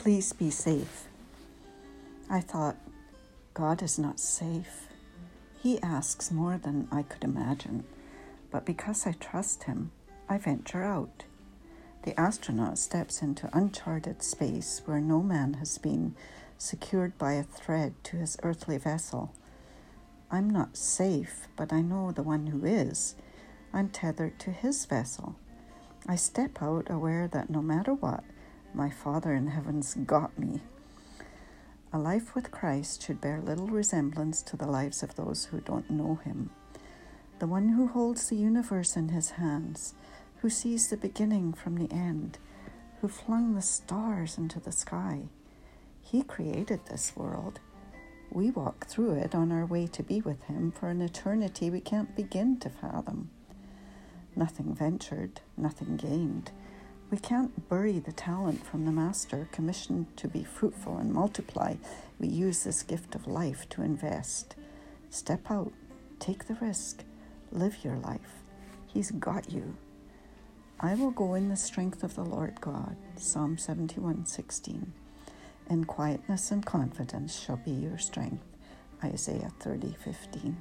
Please be safe. I thought, God is not safe. He asks more than I could imagine, but because I trust him, I venture out. The astronaut steps into uncharted space where no man has been, secured by a thread to his earthly vessel. I'm not safe, but I know the one who is. I'm tethered to his vessel. I step out aware that no matter what, my Father in heaven's got me. A life with Christ should bear little resemblance to the lives of those who don't know him. The one who holds the universe in his hands, who sees the beginning from the end, who flung the stars into the sky. He created this world. We walk through it on our way to be with him for an eternity we can't begin to fathom. Nothing ventured, nothing gained we can't bury the talent from the Master commissioned to be fruitful and multiply. We use this gift of life to invest. Step out, take the risk, live your life. He's got you. I will go in the strength of the Lord God. Psalm 71 16. And quietness and confidence shall be your strength. Isaiah 30 15.